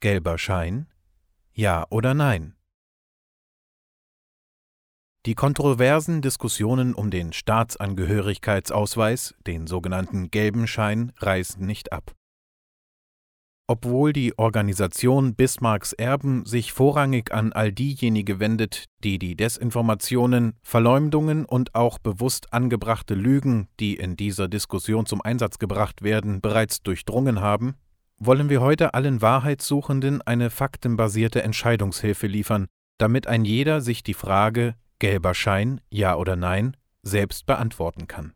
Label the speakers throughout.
Speaker 1: Gelber Schein? Ja oder nein? Die kontroversen Diskussionen um den Staatsangehörigkeitsausweis, den sogenannten gelben Schein, reißen nicht ab. Obwohl die Organisation Bismarcks Erben sich vorrangig an all diejenigen wendet, die die Desinformationen, Verleumdungen und auch bewusst angebrachte Lügen, die in dieser Diskussion zum Einsatz gebracht werden, bereits durchdrungen haben, wollen wir heute allen Wahrheitssuchenden eine faktenbasierte Entscheidungshilfe liefern, damit ein jeder sich die Frage gelber Schein, ja oder nein, selbst beantworten kann.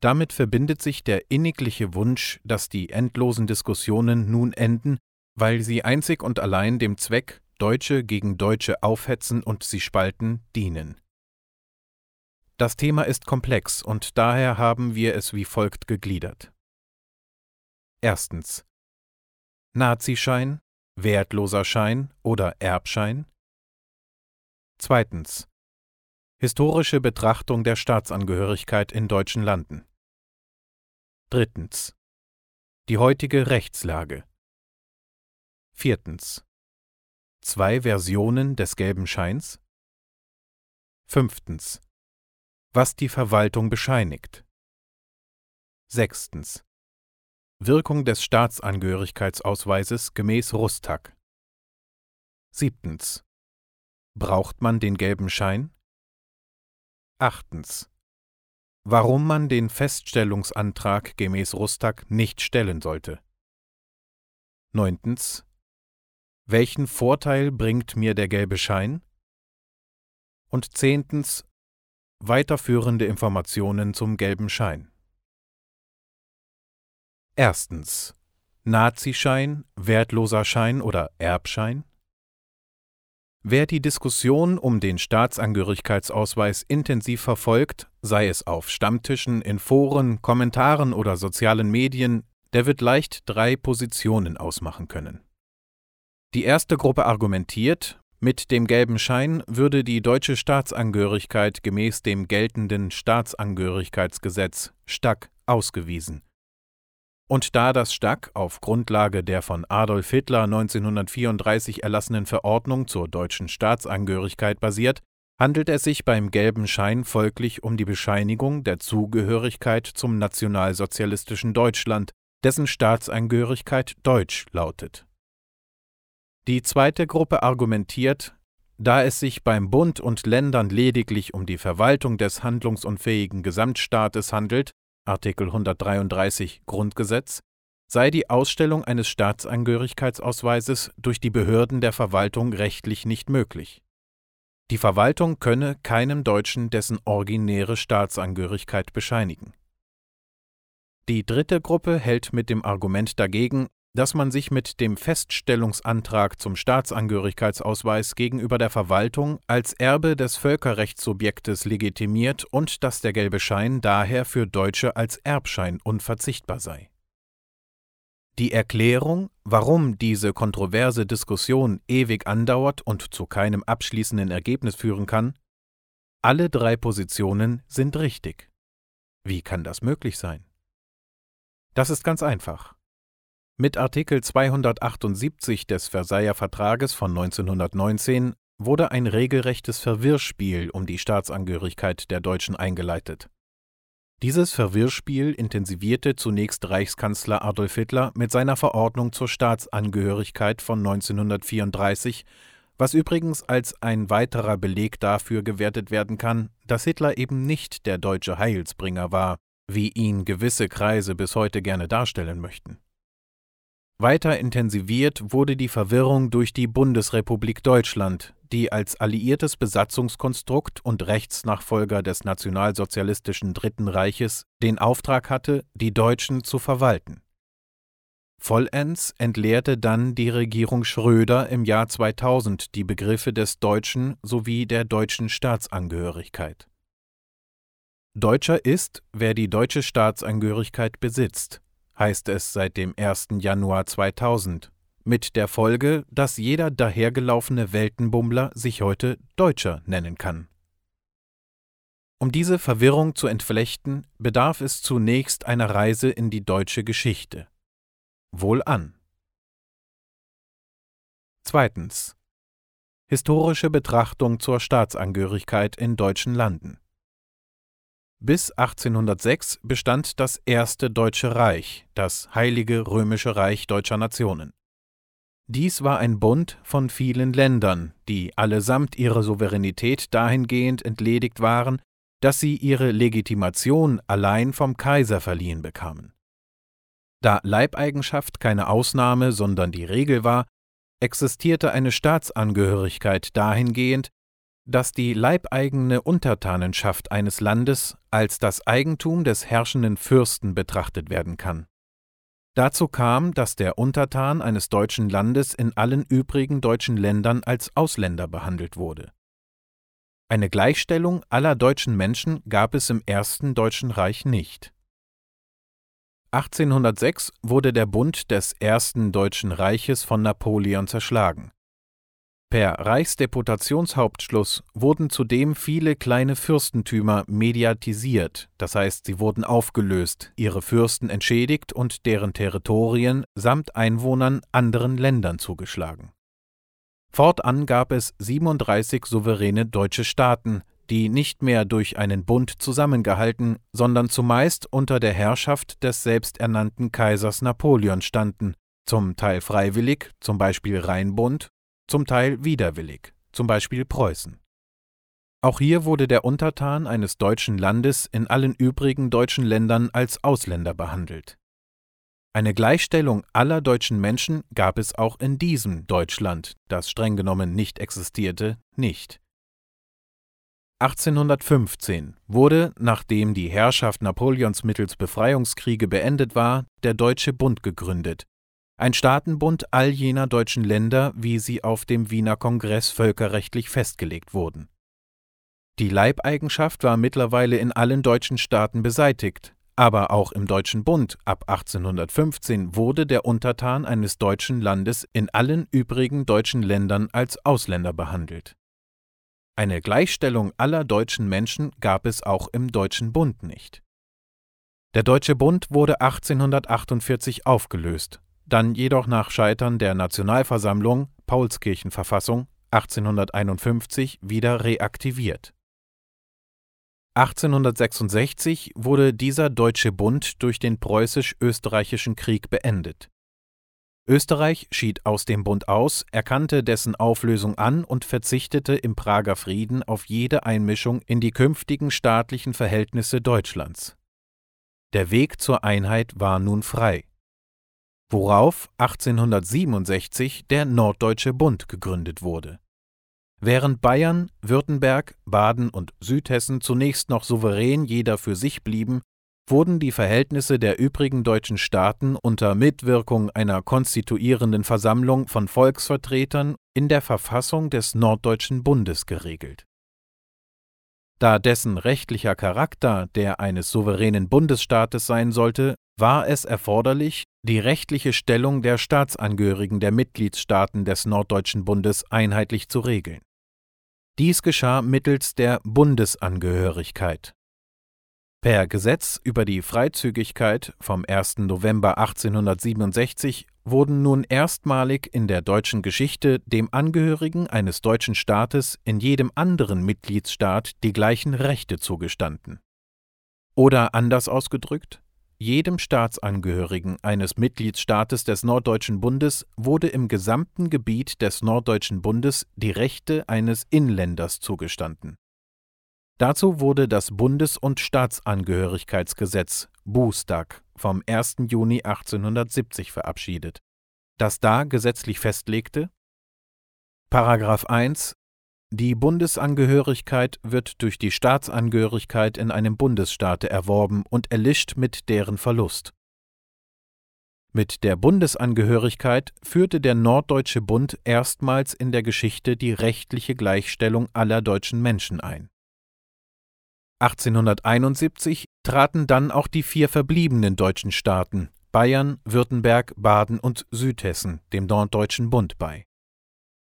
Speaker 1: Damit verbindet sich der innigliche Wunsch, dass die endlosen Diskussionen nun enden, weil sie einzig und allein dem Zweck, Deutsche gegen Deutsche aufhetzen und sie spalten, dienen. Das Thema ist komplex und daher haben wir es wie folgt gegliedert. Erstens Nazischein, wertloser Schein oder Erbschein. Zweitens Historische Betrachtung der Staatsangehörigkeit in deutschen Landen. Drittens. Die heutige Rechtslage. Viertens. Zwei Versionen des gelben Scheins. Fünftens. Was die Verwaltung bescheinigt. Sechstens. Wirkung des Staatsangehörigkeitsausweises gemäß Rustag. Siebtens. Braucht man den gelben Schein? Achtens. Warum man den Feststellungsantrag gemäß Rustag nicht stellen sollte. Neuntens. Welchen Vorteil bringt mir der gelbe Schein? Und zehntens. Weiterführende Informationen zum gelben Schein. Erstens. Nazischein, wertloser Schein oder Erbschein? Wer die Diskussion um den Staatsangehörigkeitsausweis intensiv verfolgt, sei es auf Stammtischen, in Foren, Kommentaren oder sozialen Medien, der wird leicht drei Positionen ausmachen können. Die erste Gruppe argumentiert, mit dem gelben Schein würde die deutsche Staatsangehörigkeit gemäß dem geltenden Staatsangehörigkeitsgesetz STAG ausgewiesen und da das Stack auf Grundlage der von Adolf Hitler 1934 erlassenen Verordnung zur deutschen Staatsangehörigkeit basiert, handelt es sich beim gelben Schein folglich um die Bescheinigung der Zugehörigkeit zum nationalsozialistischen Deutschland, dessen Staatsangehörigkeit deutsch lautet. Die zweite Gruppe argumentiert, da es sich beim Bund und Ländern lediglich um die Verwaltung des handlungsunfähigen Gesamtstaates handelt, Artikel 133 Grundgesetz sei die Ausstellung eines Staatsangehörigkeitsausweises durch die Behörden der Verwaltung rechtlich nicht möglich. Die Verwaltung könne keinem Deutschen dessen originäre Staatsangehörigkeit bescheinigen. Die dritte Gruppe hält mit dem Argument dagegen, dass man sich mit dem Feststellungsantrag zum Staatsangehörigkeitsausweis gegenüber der Verwaltung als Erbe des Völkerrechtssubjektes legitimiert und dass der gelbe Schein daher für Deutsche als Erbschein unverzichtbar sei. Die Erklärung, warum diese kontroverse Diskussion ewig andauert und zu keinem abschließenden Ergebnis führen kann, alle drei Positionen sind richtig. Wie kann das möglich sein? Das ist ganz einfach. Mit Artikel 278 des Versailler Vertrages von 1919 wurde ein regelrechtes Verwirrspiel um die Staatsangehörigkeit der Deutschen eingeleitet. Dieses Verwirrspiel intensivierte zunächst Reichskanzler Adolf Hitler mit seiner Verordnung zur Staatsangehörigkeit von 1934, was übrigens als ein weiterer Beleg dafür gewertet werden kann, dass Hitler eben nicht der deutsche Heilsbringer war, wie ihn gewisse Kreise bis heute gerne darstellen möchten. Weiter intensiviert wurde die Verwirrung durch die Bundesrepublik Deutschland, die als alliiertes Besatzungskonstrukt und Rechtsnachfolger des nationalsozialistischen Dritten Reiches den Auftrag hatte, die Deutschen zu verwalten. Vollends entleerte dann die Regierung Schröder im Jahr 2000 die Begriffe des Deutschen sowie der deutschen Staatsangehörigkeit. Deutscher ist, wer die deutsche Staatsangehörigkeit besitzt heißt es seit dem 1. Januar 2000, mit der Folge, dass jeder dahergelaufene Weltenbummler sich heute Deutscher nennen kann. Um diese Verwirrung zu entflechten, bedarf es zunächst einer Reise in die deutsche Geschichte. Wohl an. Zweitens. Historische Betrachtung zur Staatsangehörigkeit in deutschen Landen. Bis 1806 bestand das Erste Deutsche Reich, das Heilige Römische Reich deutscher Nationen. Dies war ein Bund von vielen Ländern, die allesamt ihre Souveränität dahingehend entledigt waren, dass sie ihre Legitimation allein vom Kaiser verliehen bekamen. Da Leibeigenschaft keine Ausnahme, sondern die Regel war, existierte eine Staatsangehörigkeit dahingehend, dass die leibeigene Untertanenschaft eines Landes als das Eigentum des herrschenden Fürsten betrachtet werden kann. Dazu kam, dass der Untertan eines deutschen Landes in allen übrigen deutschen Ländern als Ausländer behandelt wurde. Eine Gleichstellung aller deutschen Menschen gab es im Ersten Deutschen Reich nicht. 1806 wurde der Bund des Ersten Deutschen Reiches von Napoleon zerschlagen. Per Reichsdeputationshauptschluss wurden zudem viele kleine Fürstentümer mediatisiert, das heißt sie wurden aufgelöst, ihre Fürsten entschädigt und deren Territorien samt Einwohnern anderen Ländern zugeschlagen. Fortan gab es 37 souveräne deutsche Staaten, die nicht mehr durch einen Bund zusammengehalten, sondern zumeist unter der Herrschaft des selbsternannten Kaisers Napoleon standen, zum Teil freiwillig, zum Beispiel Rheinbund, zum Teil widerwillig, zum Beispiel Preußen. Auch hier wurde der Untertan eines deutschen Landes in allen übrigen deutschen Ländern als Ausländer behandelt. Eine Gleichstellung aller deutschen Menschen gab es auch in diesem Deutschland, das streng genommen nicht existierte, nicht. 1815 wurde, nachdem die Herrschaft Napoleons mittels Befreiungskriege beendet war, der Deutsche Bund gegründet, ein Staatenbund all jener deutschen Länder, wie sie auf dem Wiener Kongress völkerrechtlich festgelegt wurden. Die Leibeigenschaft war mittlerweile in allen deutschen Staaten beseitigt, aber auch im Deutschen Bund ab 1815 wurde der Untertan eines deutschen Landes in allen übrigen deutschen Ländern als Ausländer behandelt. Eine Gleichstellung aller deutschen Menschen gab es auch im Deutschen Bund nicht. Der Deutsche Bund wurde 1848 aufgelöst, dann jedoch nach Scheitern der Nationalversammlung Paulskirchenverfassung 1851 wieder reaktiviert 1866 wurde dieser Deutsche Bund durch den Preußisch-Österreichischen Krieg beendet. Österreich schied aus dem Bund aus, erkannte dessen Auflösung an und verzichtete im Prager Frieden auf jede Einmischung in die künftigen staatlichen Verhältnisse Deutschlands. Der Weg zur Einheit war nun frei. Worauf 1867 der Norddeutsche Bund gegründet wurde Während Bayern, Württemberg, Baden und Südhessen zunächst noch souverän jeder für sich blieben, wurden die Verhältnisse der übrigen deutschen Staaten unter Mitwirkung einer konstituierenden Versammlung von Volksvertretern in der Verfassung des Norddeutschen Bundes geregelt. Da dessen rechtlicher Charakter der eines souveränen Bundesstaates sein sollte, war es erforderlich, die rechtliche Stellung der Staatsangehörigen der Mitgliedstaaten des Norddeutschen Bundes einheitlich zu regeln. Dies geschah mittels der Bundesangehörigkeit. Per Gesetz über die Freizügigkeit vom 1. November 1867 wurden nun erstmalig in der deutschen Geschichte dem Angehörigen eines deutschen Staates in jedem anderen Mitgliedsstaat die gleichen Rechte zugestanden. Oder anders ausgedrückt, jedem Staatsangehörigen eines Mitgliedstaates des Norddeutschen Bundes wurde im gesamten Gebiet des Norddeutschen Bundes die Rechte eines Inländers zugestanden. Dazu wurde das Bundes- und Staatsangehörigkeitsgesetz (BUSTAG) vom 1. Juni 1870 verabschiedet, das da gesetzlich festlegte: § 1 die Bundesangehörigkeit wird durch die Staatsangehörigkeit in einem Bundesstaate erworben und erlischt mit deren Verlust. Mit der Bundesangehörigkeit führte der Norddeutsche Bund erstmals in der Geschichte die rechtliche Gleichstellung aller deutschen Menschen ein. 1871 traten dann auch die vier verbliebenen deutschen Staaten Bayern, Württemberg, Baden und Südhessen dem Norddeutschen Bund bei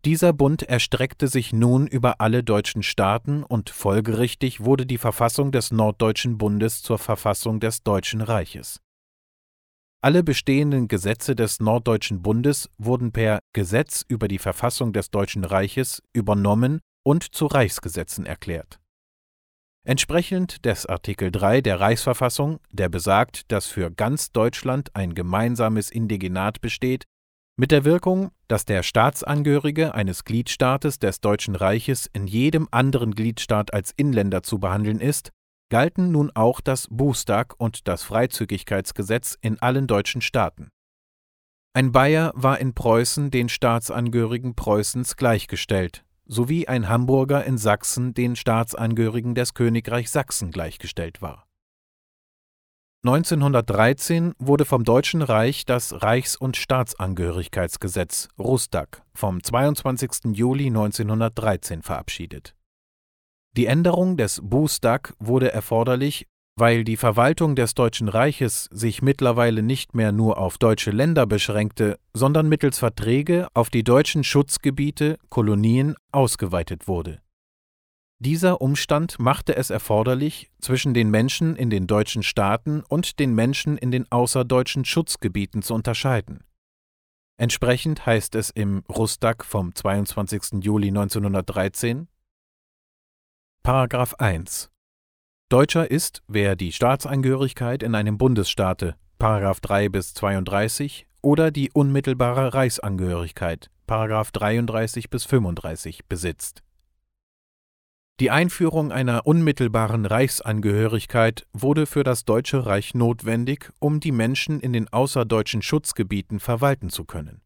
Speaker 1: dieser Bund erstreckte sich nun über alle deutschen Staaten und folgerichtig wurde die Verfassung des Norddeutschen Bundes zur Verfassung des Deutschen Reiches Alle bestehenden Gesetze des Norddeutschen Bundes wurden per Gesetz über die Verfassung des Deutschen Reiches übernommen und zu Reichsgesetzen erklärt. Entsprechend des Artikel 3 der Reichsverfassung, der besagt, dass für ganz Deutschland ein gemeinsames Indigenat besteht, mit der Wirkung, dass der Staatsangehörige eines Gliedstaates des Deutschen Reiches in jedem anderen Gliedstaat als Inländer zu behandeln ist, galten nun auch das Bußtag und das Freizügigkeitsgesetz in allen deutschen Staaten. Ein Bayer war in Preußen den Staatsangehörigen Preußens gleichgestellt, sowie ein Hamburger in Sachsen den Staatsangehörigen des Königreichs Sachsen gleichgestellt war 1913 wurde vom Deutschen Reich das Reichs- und Staatsangehörigkeitsgesetz Rustag vom 22. Juli 1913 verabschiedet. Die Änderung des Bußtag wurde erforderlich, weil die Verwaltung des Deutschen Reiches sich mittlerweile nicht mehr nur auf deutsche Länder beschränkte, sondern mittels Verträge auf die deutschen Schutzgebiete, Kolonien ausgeweitet wurde dieser Umstand machte es erforderlich, zwischen den Menschen in den deutschen Staaten und den Menschen in den außerdeutschen Schutzgebieten zu unterscheiden. Entsprechend heißt es im Rustag vom 22. Juli 1913 Paragraph 1 Deutscher ist, wer die Staatsangehörigkeit in einem Bundesstaate Paragraph 3 bis 32 oder die unmittelbare Reichsangehörigkeit Paragraph 33 bis 35 besitzt die Einführung einer unmittelbaren Reichsangehörigkeit wurde für das Deutsche Reich notwendig, um die Menschen in den außerdeutschen Schutzgebieten verwalten zu können.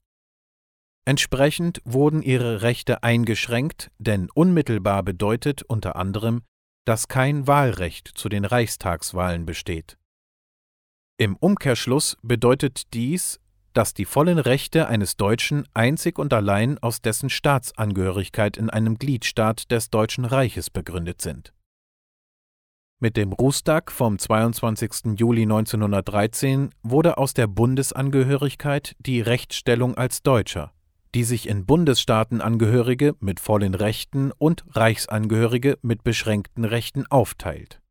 Speaker 1: Entsprechend wurden ihre Rechte eingeschränkt, denn unmittelbar bedeutet unter anderem, dass kein Wahlrecht zu den Reichstagswahlen besteht. Im Umkehrschluss bedeutet dies, dass die vollen Rechte eines Deutschen einzig und allein aus dessen Staatsangehörigkeit in einem Gliedstaat des Deutschen Reiches begründet sind. Mit dem Rustag vom 22. Juli 1913 wurde aus der Bundesangehörigkeit die Rechtsstellung als Deutscher, die sich in Bundesstaaten Angehörige mit vollen Rechten und Reichsangehörige mit beschränkten Rechten aufteilt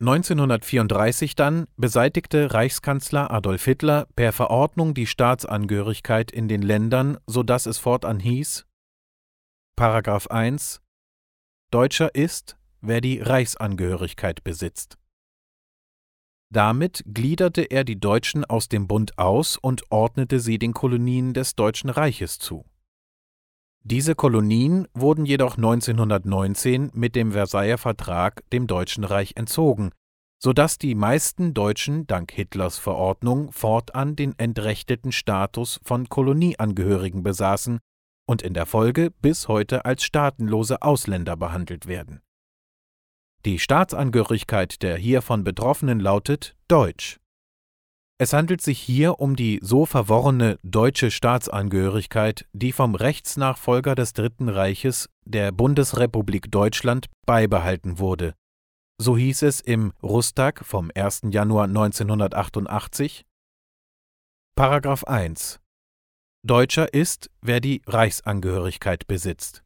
Speaker 1: 1934 dann beseitigte Reichskanzler Adolf Hitler per Verordnung die Staatsangehörigkeit in den Ländern, so dass es fortan hieß: § 1 Deutscher ist, wer die Reichsangehörigkeit besitzt. Damit gliederte er die Deutschen aus dem Bund aus und ordnete sie den Kolonien des Deutschen Reiches zu. Diese Kolonien wurden jedoch 1919 mit dem Versailler Vertrag dem Deutschen Reich entzogen, so dass die meisten Deutschen dank Hitlers Verordnung fortan den entrechteten Status von Kolonieangehörigen besaßen und in der Folge bis heute als staatenlose Ausländer behandelt werden. Die Staatsangehörigkeit der hiervon Betroffenen lautet Deutsch es handelt sich hier um die so verworrene deutsche Staatsangehörigkeit, die vom Rechtsnachfolger des Dritten Reiches, der Bundesrepublik Deutschland, beibehalten wurde. So hieß es im Rustag vom 1. Januar 1988 Paragraph 1 Deutscher ist, wer die Reichsangehörigkeit besitzt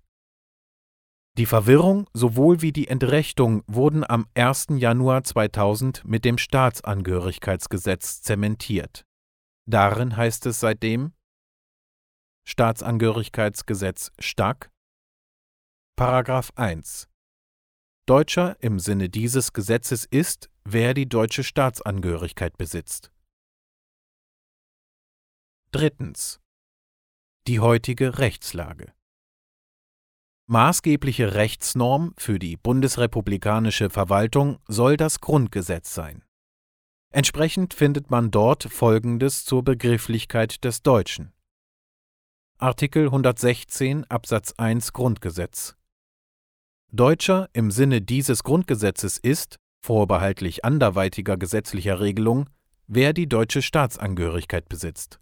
Speaker 1: die Verwirrung sowohl wie die Entrechtung wurden am 1. Januar 2000 mit dem Staatsangehörigkeitsgesetz zementiert. Darin heißt es seitdem Staatsangehörigkeitsgesetz STAG Paragraph 1 Deutscher im Sinne dieses Gesetzes ist, wer die deutsche Staatsangehörigkeit besitzt. Drittens. Die heutige Rechtslage Maßgebliche Rechtsnorm für die bundesrepublikanische Verwaltung soll das Grundgesetz sein. Entsprechend findet man dort Folgendes zur Begrifflichkeit des Deutschen. Artikel 116 Absatz 1 Grundgesetz Deutscher im Sinne dieses Grundgesetzes ist, vorbehaltlich anderweitiger gesetzlicher Regelung, wer die deutsche Staatsangehörigkeit besitzt.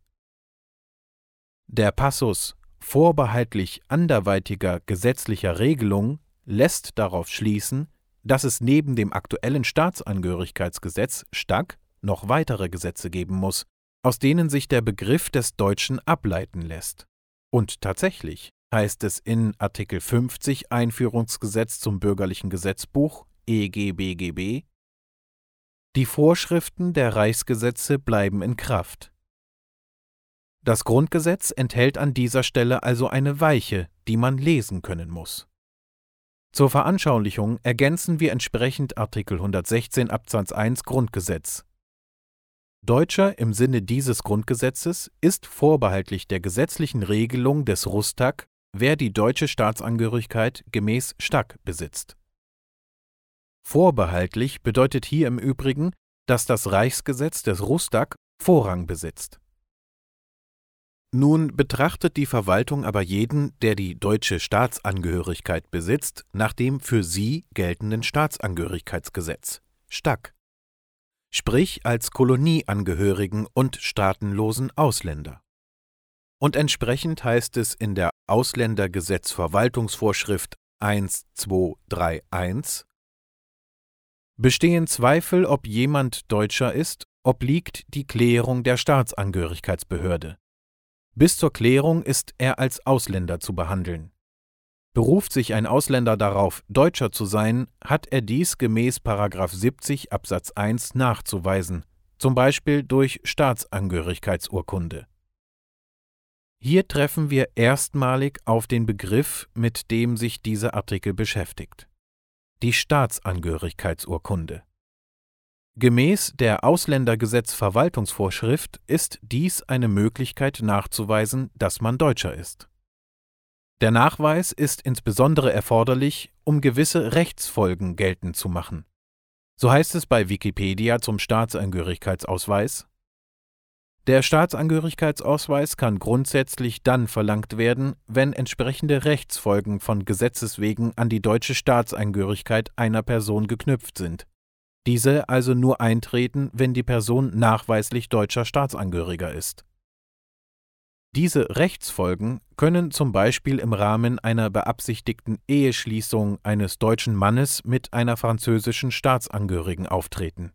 Speaker 1: Der Passus vorbehaltlich anderweitiger gesetzlicher Regelung lässt darauf schließen, dass es neben dem aktuellen Staatsangehörigkeitsgesetz STAG noch weitere Gesetze geben muss, aus denen sich der Begriff des Deutschen ableiten lässt. Und tatsächlich heißt es in Artikel 50 Einführungsgesetz zum bürgerlichen Gesetzbuch EGBGB Die Vorschriften der Reichsgesetze bleiben in Kraft. Das Grundgesetz enthält an dieser Stelle also eine Weiche, die man lesen können muss. Zur Veranschaulichung ergänzen wir entsprechend Artikel 116 Absatz 1 Grundgesetz. Deutscher im Sinne dieses Grundgesetzes ist vorbehaltlich der gesetzlichen Regelung des Rustag, wer die deutsche Staatsangehörigkeit gemäß Stack besitzt. Vorbehaltlich bedeutet hier im Übrigen, dass das Reichsgesetz des Rustag Vorrang besitzt. Nun betrachtet die Verwaltung aber jeden, der die deutsche Staatsangehörigkeit besitzt, nach dem für sie geltenden Staatsangehörigkeitsgesetz (Stack), sprich als Kolonieangehörigen und staatenlosen Ausländer. Und entsprechend heißt es in der Ausländergesetzverwaltungsvorschrift 1231 Bestehen Zweifel, ob jemand Deutscher ist, obliegt die Klärung der Staatsangehörigkeitsbehörde bis zur Klärung ist er als Ausländer zu behandeln. Beruft sich ein Ausländer darauf, Deutscher zu sein, hat er dies gemäß 70 Absatz 1 nachzuweisen, zum Beispiel durch Staatsangehörigkeitsurkunde. Hier treffen wir erstmalig auf den Begriff, mit dem sich dieser Artikel beschäftigt. Die Staatsangehörigkeitsurkunde. Gemäß der Ausländergesetzverwaltungsvorschrift ist dies eine Möglichkeit nachzuweisen, dass man Deutscher ist. Der Nachweis ist insbesondere erforderlich, um gewisse Rechtsfolgen geltend zu machen. So heißt es bei Wikipedia zum Staatsangehörigkeitsausweis Der Staatsangehörigkeitsausweis kann grundsätzlich dann verlangt werden, wenn entsprechende Rechtsfolgen von Gesetzes wegen an die deutsche Staatsangehörigkeit einer Person geknüpft sind diese also nur eintreten, wenn die Person nachweislich deutscher Staatsangehöriger ist. Diese Rechtsfolgen können zum Beispiel im Rahmen einer beabsichtigten Eheschließung eines deutschen Mannes mit einer französischen Staatsangehörigen auftreten.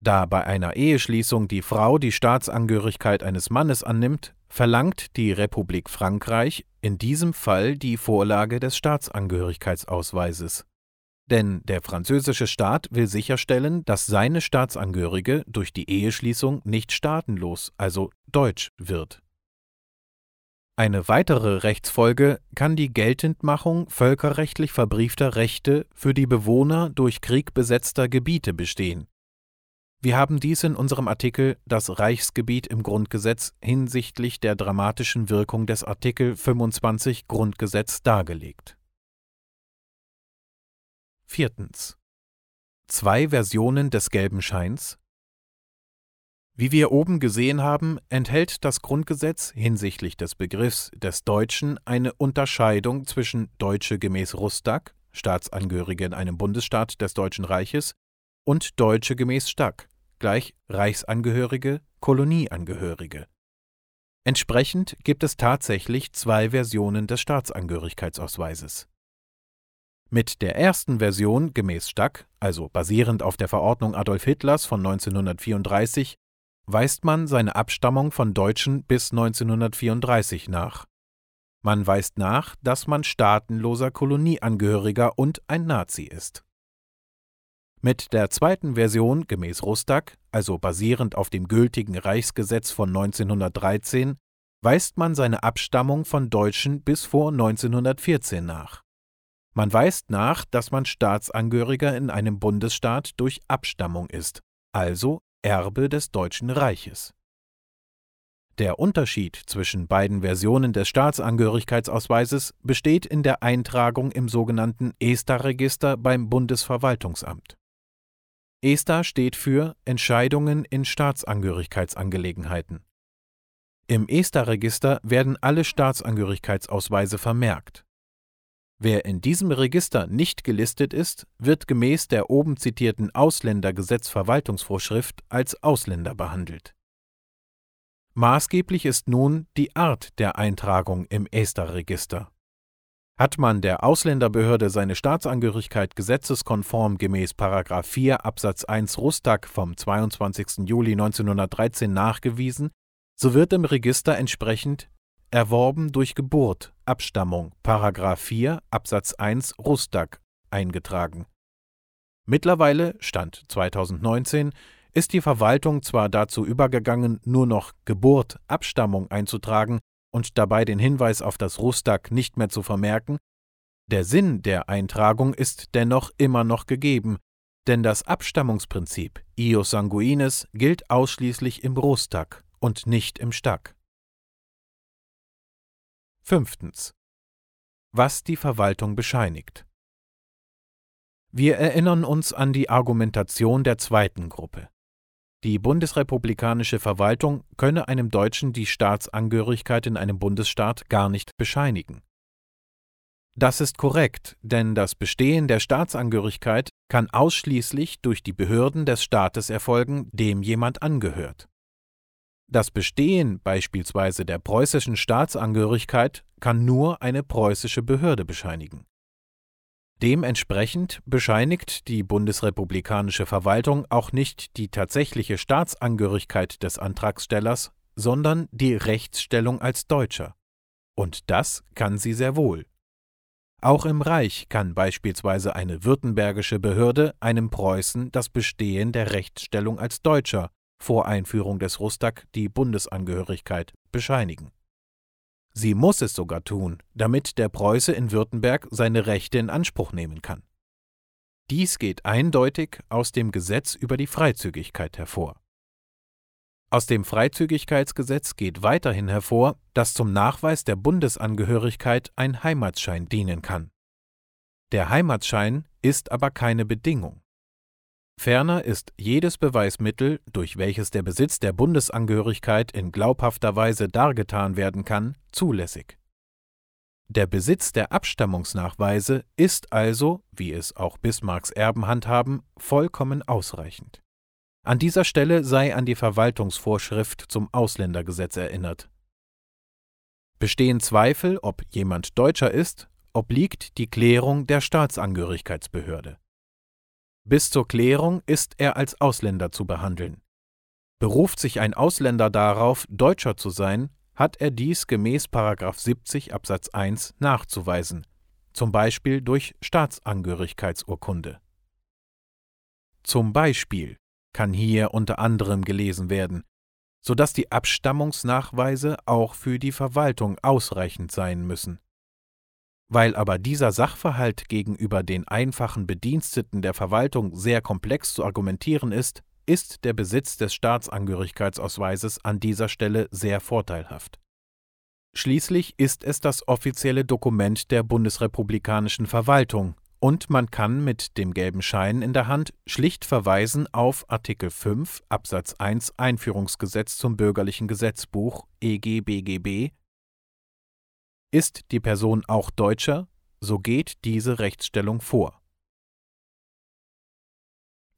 Speaker 1: Da bei einer Eheschließung die Frau die Staatsangehörigkeit eines Mannes annimmt, verlangt die Republik Frankreich in diesem Fall die Vorlage des Staatsangehörigkeitsausweises. Denn der französische Staat will sicherstellen, dass seine Staatsangehörige durch die Eheschließung nicht staatenlos, also deutsch, wird. Eine weitere Rechtsfolge kann die Geltendmachung völkerrechtlich verbriefter Rechte für die Bewohner durch Krieg besetzter Gebiete bestehen. Wir haben dies in unserem Artikel Das Reichsgebiet im Grundgesetz hinsichtlich der dramatischen Wirkung des Artikel 25 Grundgesetz dargelegt Viertens. Zwei Versionen des gelben Scheins. Wie wir oben gesehen haben, enthält das Grundgesetz hinsichtlich des Begriffs des Deutschen eine Unterscheidung zwischen Deutsche gemäß Rustag, Staatsangehörige in einem Bundesstaat des Deutschen Reiches, und Deutsche gemäß Stack, gleich Reichsangehörige, Kolonieangehörige. Entsprechend gibt es tatsächlich zwei Versionen des Staatsangehörigkeitsausweises. Mit der ersten Version gemäß Stack, also basierend auf der Verordnung Adolf Hitlers von 1934, weist man seine Abstammung von Deutschen bis 1934 nach. Man weist nach, dass man staatenloser Kolonieangehöriger und ein Nazi ist. Mit der zweiten Version gemäß Rustag, also basierend auf dem gültigen Reichsgesetz von 1913, weist man seine Abstammung von Deutschen bis vor 1914 nach. Man weist nach, dass man Staatsangehöriger in einem Bundesstaat durch Abstammung ist, also Erbe des Deutschen Reiches. Der Unterschied zwischen beiden Versionen des Staatsangehörigkeitsausweises besteht in der Eintragung im sogenannten ESTA-Register beim Bundesverwaltungsamt. ESTA steht für Entscheidungen in Staatsangehörigkeitsangelegenheiten. Im ESTA-Register werden alle Staatsangehörigkeitsausweise vermerkt. Wer in diesem Register nicht gelistet ist, wird gemäß der oben zitierten Ausländergesetzverwaltungsvorschrift als Ausländer behandelt. Maßgeblich ist nun die Art der Eintragung im ESTA-Register. Hat man der Ausländerbehörde seine Staatsangehörigkeit gesetzeskonform gemäß 4 Absatz 1 Rustag vom 22. Juli 1913 nachgewiesen, so wird im Register entsprechend erworben durch Geburt, Abstammung, § 4 Absatz 1 Rustag eingetragen Mittlerweile, Stand 2019, ist die Verwaltung zwar dazu übergegangen, nur noch Geburt, Abstammung einzutragen und dabei den Hinweis auf das Rustak nicht mehr zu vermerken, der Sinn der Eintragung ist dennoch immer noch gegeben, denn das Abstammungsprinzip ius sanguinis gilt ausschließlich im Rustak und nicht im Stack. Fünftens. Was die Verwaltung bescheinigt. Wir erinnern uns an die Argumentation der zweiten Gruppe. Die bundesrepublikanische Verwaltung könne einem Deutschen die Staatsangehörigkeit in einem Bundesstaat gar nicht bescheinigen. Das ist korrekt, denn das Bestehen der Staatsangehörigkeit kann ausschließlich durch die Behörden des Staates erfolgen, dem jemand angehört. Das Bestehen beispielsweise der preußischen Staatsangehörigkeit kann nur eine preußische Behörde bescheinigen. Dementsprechend bescheinigt die bundesrepublikanische Verwaltung auch nicht die tatsächliche Staatsangehörigkeit des Antragstellers, sondern die Rechtsstellung als Deutscher. Und das kann sie sehr wohl. Auch im Reich kann beispielsweise eine württembergische Behörde einem Preußen das Bestehen der Rechtsstellung als Deutscher vor Einführung des Rustak die Bundesangehörigkeit bescheinigen. Sie muss es sogar tun, damit der Preuße in Württemberg seine Rechte in Anspruch nehmen kann. Dies geht eindeutig aus dem Gesetz über die Freizügigkeit hervor. Aus dem Freizügigkeitsgesetz geht weiterhin hervor, dass zum Nachweis der Bundesangehörigkeit ein Heimatschein dienen kann. Der Heimatschein ist aber keine Bedingung. Ferner ist jedes Beweismittel, durch welches der Besitz der Bundesangehörigkeit in glaubhafter Weise dargetan werden kann, zulässig. Der Besitz der Abstammungsnachweise ist also, wie es auch Bismarcks Erben handhaben, vollkommen ausreichend. An dieser Stelle sei an die Verwaltungsvorschrift zum Ausländergesetz erinnert. Bestehen Zweifel, ob jemand Deutscher ist, obliegt die Klärung der Staatsangehörigkeitsbehörde. Bis zur Klärung ist er als Ausländer zu behandeln. Beruft sich ein Ausländer darauf, Deutscher zu sein, hat er dies gemäß 70 Absatz 1 nachzuweisen, zum Beispiel durch Staatsangehörigkeitsurkunde. Zum Beispiel kann hier unter anderem gelesen werden, so dass die Abstammungsnachweise auch für die Verwaltung ausreichend sein müssen. Weil aber dieser Sachverhalt gegenüber den einfachen Bediensteten der Verwaltung sehr komplex zu argumentieren ist, ist der Besitz des Staatsangehörigkeitsausweises an dieser Stelle sehr vorteilhaft. Schließlich ist es das offizielle Dokument der bundesrepublikanischen Verwaltung und man kann mit dem gelben Schein in der Hand schlicht verweisen auf Artikel 5 Absatz 1 Einführungsgesetz zum bürgerlichen Gesetzbuch EGBGB ist die Person auch Deutscher, so geht diese Rechtsstellung vor.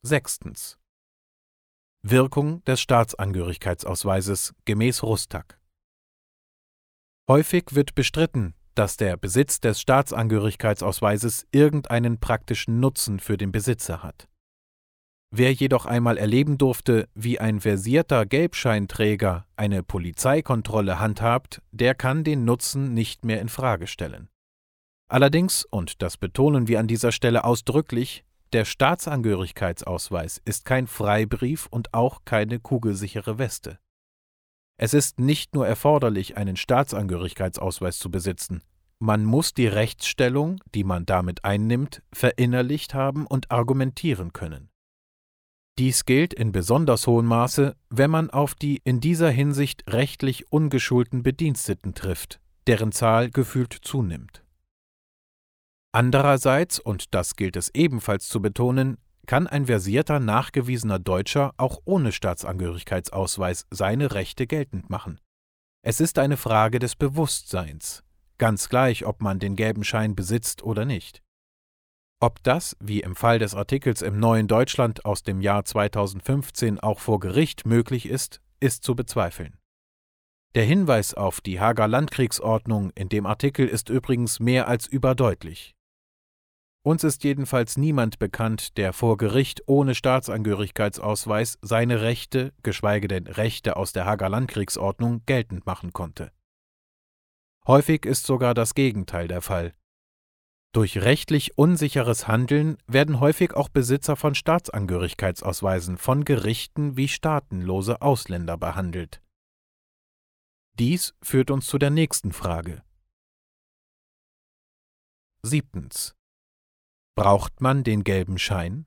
Speaker 1: Sechstens. Wirkung des Staatsangehörigkeitsausweises gemäß Rustak. Häufig wird bestritten, dass der Besitz des Staatsangehörigkeitsausweises irgendeinen praktischen Nutzen für den Besitzer hat. Wer jedoch einmal erleben durfte, wie ein versierter Gelbscheinträger eine Polizeikontrolle handhabt, der kann den Nutzen nicht mehr in Frage stellen. Allerdings, und das betonen wir an dieser Stelle ausdrücklich, der Staatsangehörigkeitsausweis ist kein Freibrief und auch keine kugelsichere Weste. Es ist nicht nur erforderlich, einen Staatsangehörigkeitsausweis zu besitzen, man muss die Rechtsstellung, die man damit einnimmt, verinnerlicht haben und argumentieren können. Dies gilt in besonders hohem Maße, wenn man auf die in dieser Hinsicht rechtlich ungeschulten Bediensteten trifft, deren Zahl gefühlt zunimmt. Andererseits, und das gilt es ebenfalls zu betonen, kann ein versierter nachgewiesener Deutscher auch ohne Staatsangehörigkeitsausweis seine Rechte geltend machen. Es ist eine Frage des Bewusstseins, ganz gleich, ob man den gelben Schein besitzt oder nicht. Ob das, wie im Fall des Artikels im Neuen Deutschland aus dem Jahr 2015 auch vor Gericht möglich ist, ist zu bezweifeln. Der Hinweis auf die Hager Landkriegsordnung in dem Artikel ist übrigens mehr als überdeutlich. Uns ist jedenfalls niemand bekannt, der vor Gericht ohne Staatsangehörigkeitsausweis seine Rechte, geschweige denn Rechte aus der Hager Landkriegsordnung, geltend machen konnte. Häufig ist sogar das Gegenteil der Fall. Durch rechtlich unsicheres Handeln werden häufig auch Besitzer von Staatsangehörigkeitsausweisen von Gerichten wie staatenlose Ausländer behandelt. Dies führt uns zu der nächsten Frage. Siebtens. Braucht man den gelben Schein?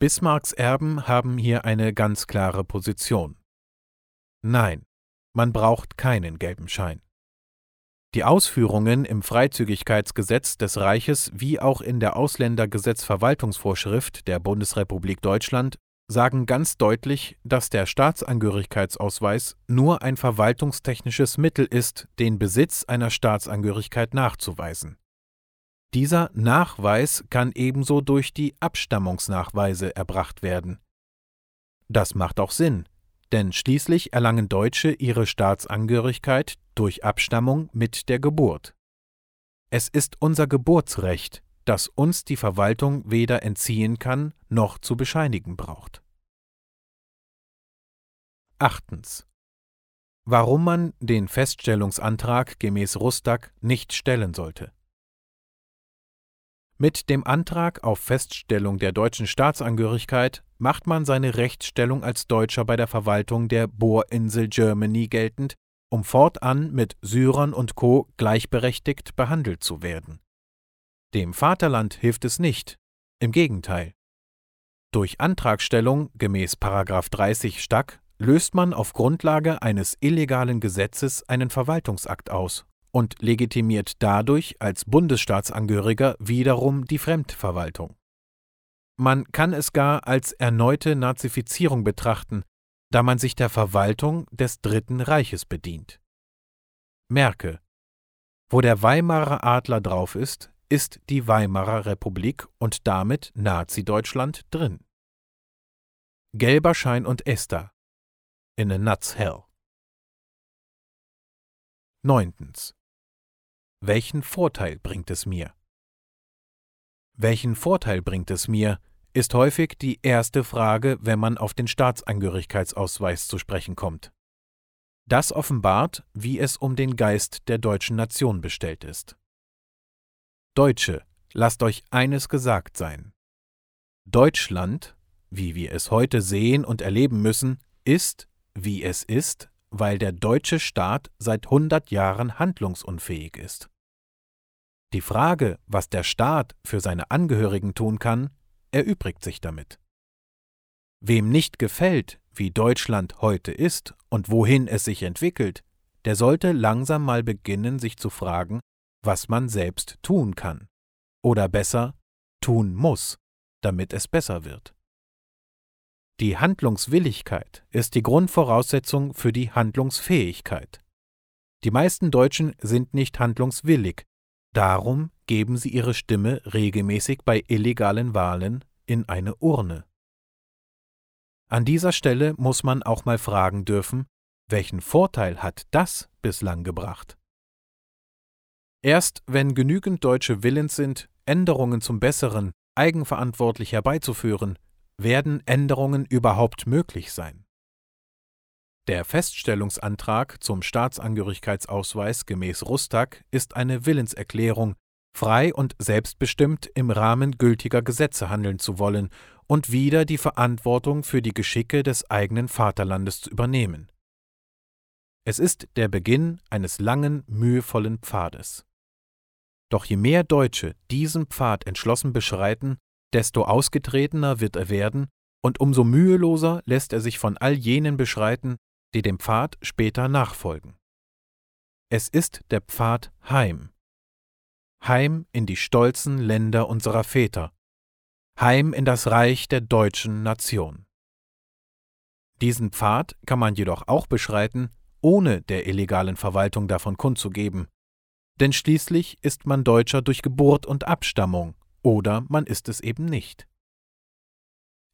Speaker 1: Bismarcks Erben haben hier eine ganz klare Position. Nein, man braucht keinen gelben Schein. Die Ausführungen im Freizügigkeitsgesetz des Reiches wie auch in der Ausländergesetzverwaltungsvorschrift der Bundesrepublik Deutschland sagen ganz deutlich, dass der Staatsangehörigkeitsausweis nur ein verwaltungstechnisches Mittel ist, den Besitz einer Staatsangehörigkeit nachzuweisen. Dieser Nachweis kann ebenso durch die Abstammungsnachweise erbracht werden. Das macht auch Sinn, denn schließlich erlangen Deutsche ihre Staatsangehörigkeit durch Abstammung mit der Geburt. Es ist unser Geburtsrecht, das uns die Verwaltung weder entziehen kann noch zu bescheinigen braucht. Achtens. Warum man den Feststellungsantrag gemäß Rustak nicht stellen sollte. Mit dem Antrag auf Feststellung der deutschen Staatsangehörigkeit macht man seine Rechtsstellung als Deutscher bei der Verwaltung der Bohrinsel Germany geltend, um fortan mit Syrern und Co. gleichberechtigt behandelt zu werden. Dem Vaterland hilft es nicht, im Gegenteil. Durch Antragstellung gemäß 30 Stack löst man auf Grundlage eines illegalen Gesetzes einen Verwaltungsakt aus und legitimiert dadurch als Bundesstaatsangehöriger wiederum die Fremdverwaltung. Man kann es gar als erneute Nazifizierung betrachten, da man sich der Verwaltung des Dritten Reiches bedient. Merke, wo der Weimarer Adler drauf ist, ist die Weimarer Republik und damit Nazi-Deutschland drin. Gelber Schein und Esther. In a nuts hell. 9. Welchen Vorteil bringt es mir? Welchen Vorteil bringt es mir, ist häufig die erste Frage, wenn man auf den Staatsangehörigkeitsausweis zu sprechen kommt. Das offenbart, wie es um den Geist der deutschen Nation bestellt ist. Deutsche, lasst euch eines gesagt sein. Deutschland, wie wir es heute sehen und erleben müssen, ist, wie es ist, weil der deutsche Staat seit 100 Jahren handlungsunfähig ist. Die Frage, was der Staat für seine Angehörigen tun kann, erübrigt sich damit. Wem nicht gefällt, wie Deutschland heute ist und wohin es sich entwickelt, der sollte langsam mal beginnen, sich zu fragen, was man selbst tun kann. Oder besser, tun muss, damit es besser wird. Die Handlungswilligkeit ist die Grundvoraussetzung für die Handlungsfähigkeit. Die meisten Deutschen sind nicht handlungswillig, darum geben sie ihre Stimme regelmäßig bei illegalen Wahlen in eine Urne. An dieser Stelle muss man auch mal fragen dürfen, welchen Vorteil hat das bislang gebracht? Erst wenn genügend Deutsche willens sind, Änderungen zum Besseren eigenverantwortlich herbeizuführen, werden Änderungen überhaupt möglich sein. Der Feststellungsantrag zum Staatsangehörigkeitsausweis gemäß Rustak ist eine Willenserklärung, frei und selbstbestimmt im Rahmen gültiger Gesetze handeln zu wollen und wieder die Verantwortung für die Geschicke des eigenen Vaterlandes zu übernehmen. Es ist der Beginn eines langen, mühevollen Pfades. Doch je mehr Deutsche diesen Pfad entschlossen beschreiten, desto ausgetretener wird er werden und umso müheloser lässt er sich von all jenen beschreiten, die dem Pfad später nachfolgen. Es ist der Pfad heim. Heim in die stolzen Länder unserer Väter. Heim in das Reich der deutschen Nation. Diesen Pfad kann man jedoch auch beschreiten, ohne der illegalen Verwaltung davon kundzugeben, denn schließlich ist man Deutscher durch Geburt und Abstammung, oder man ist es eben nicht.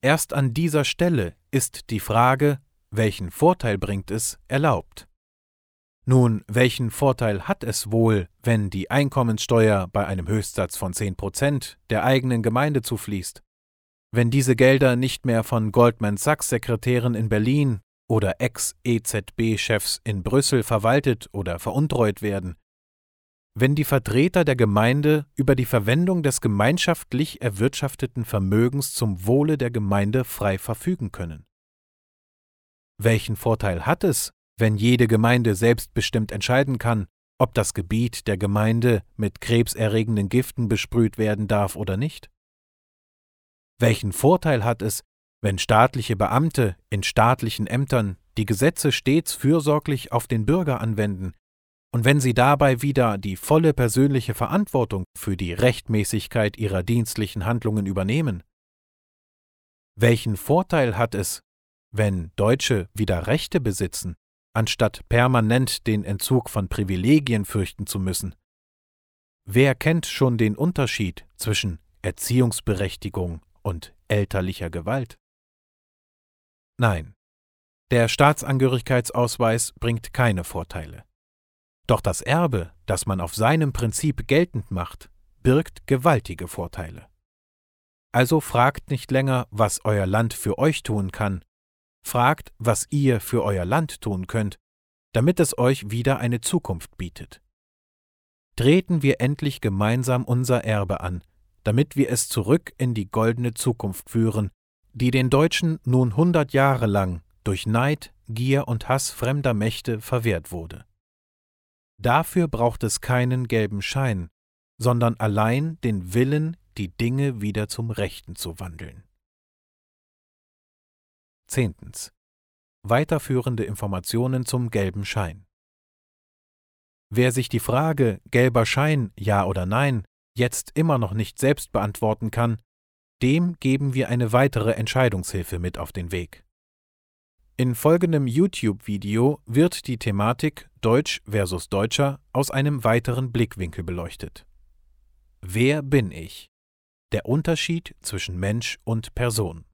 Speaker 1: Erst an dieser Stelle ist die Frage, welchen Vorteil bringt es, erlaubt. Nun, welchen Vorteil hat es wohl, wenn die Einkommenssteuer bei einem Höchstsatz von 10 Prozent der eigenen Gemeinde zufließt? Wenn diese Gelder nicht mehr von Goldman Sachs Sekretären in Berlin oder Ex-EZB-Chefs in Brüssel verwaltet oder veruntreut werden, wenn die Vertreter der Gemeinde über die Verwendung des gemeinschaftlich erwirtschafteten Vermögens zum Wohle der Gemeinde frei verfügen können. Welchen Vorteil hat es, wenn jede Gemeinde selbstbestimmt entscheiden kann, ob das Gebiet der Gemeinde mit krebserregenden Giften besprüht werden darf oder nicht? Welchen Vorteil hat es, wenn staatliche Beamte in staatlichen Ämtern die Gesetze stets fürsorglich auf den Bürger anwenden und wenn sie dabei wieder die volle persönliche Verantwortung für die Rechtmäßigkeit ihrer dienstlichen Handlungen übernehmen? Welchen Vorteil hat es, wenn Deutsche wieder Rechte besitzen, anstatt permanent den Entzug von Privilegien fürchten zu müssen? Wer kennt schon den Unterschied zwischen Erziehungsberechtigung und elterlicher Gewalt? Nein, der Staatsangehörigkeitsausweis bringt keine Vorteile. Doch das Erbe, das man auf seinem Prinzip geltend macht, birgt gewaltige Vorteile. Also fragt nicht länger, was euer Land für euch tun kann, fragt, was ihr für euer Land tun könnt, damit es euch wieder eine Zukunft bietet. Treten wir endlich gemeinsam unser Erbe an, damit wir es zurück in die goldene Zukunft führen, die den Deutschen nun hundert Jahre lang durch Neid, Gier und Hass fremder Mächte verwehrt wurde. Dafür braucht es keinen gelben Schein, sondern allein den Willen, die Dinge wieder zum Rechten zu wandeln. Zehntens. Weiterführende Informationen zum gelben Schein. Wer sich die Frage gelber Schein ja oder nein jetzt immer noch nicht selbst beantworten kann, dem geben wir eine weitere Entscheidungshilfe mit auf den Weg. In folgendem YouTube-Video wird die Thematik Deutsch versus Deutscher aus einem weiteren Blickwinkel beleuchtet. Wer bin ich? Der Unterschied zwischen Mensch und Person.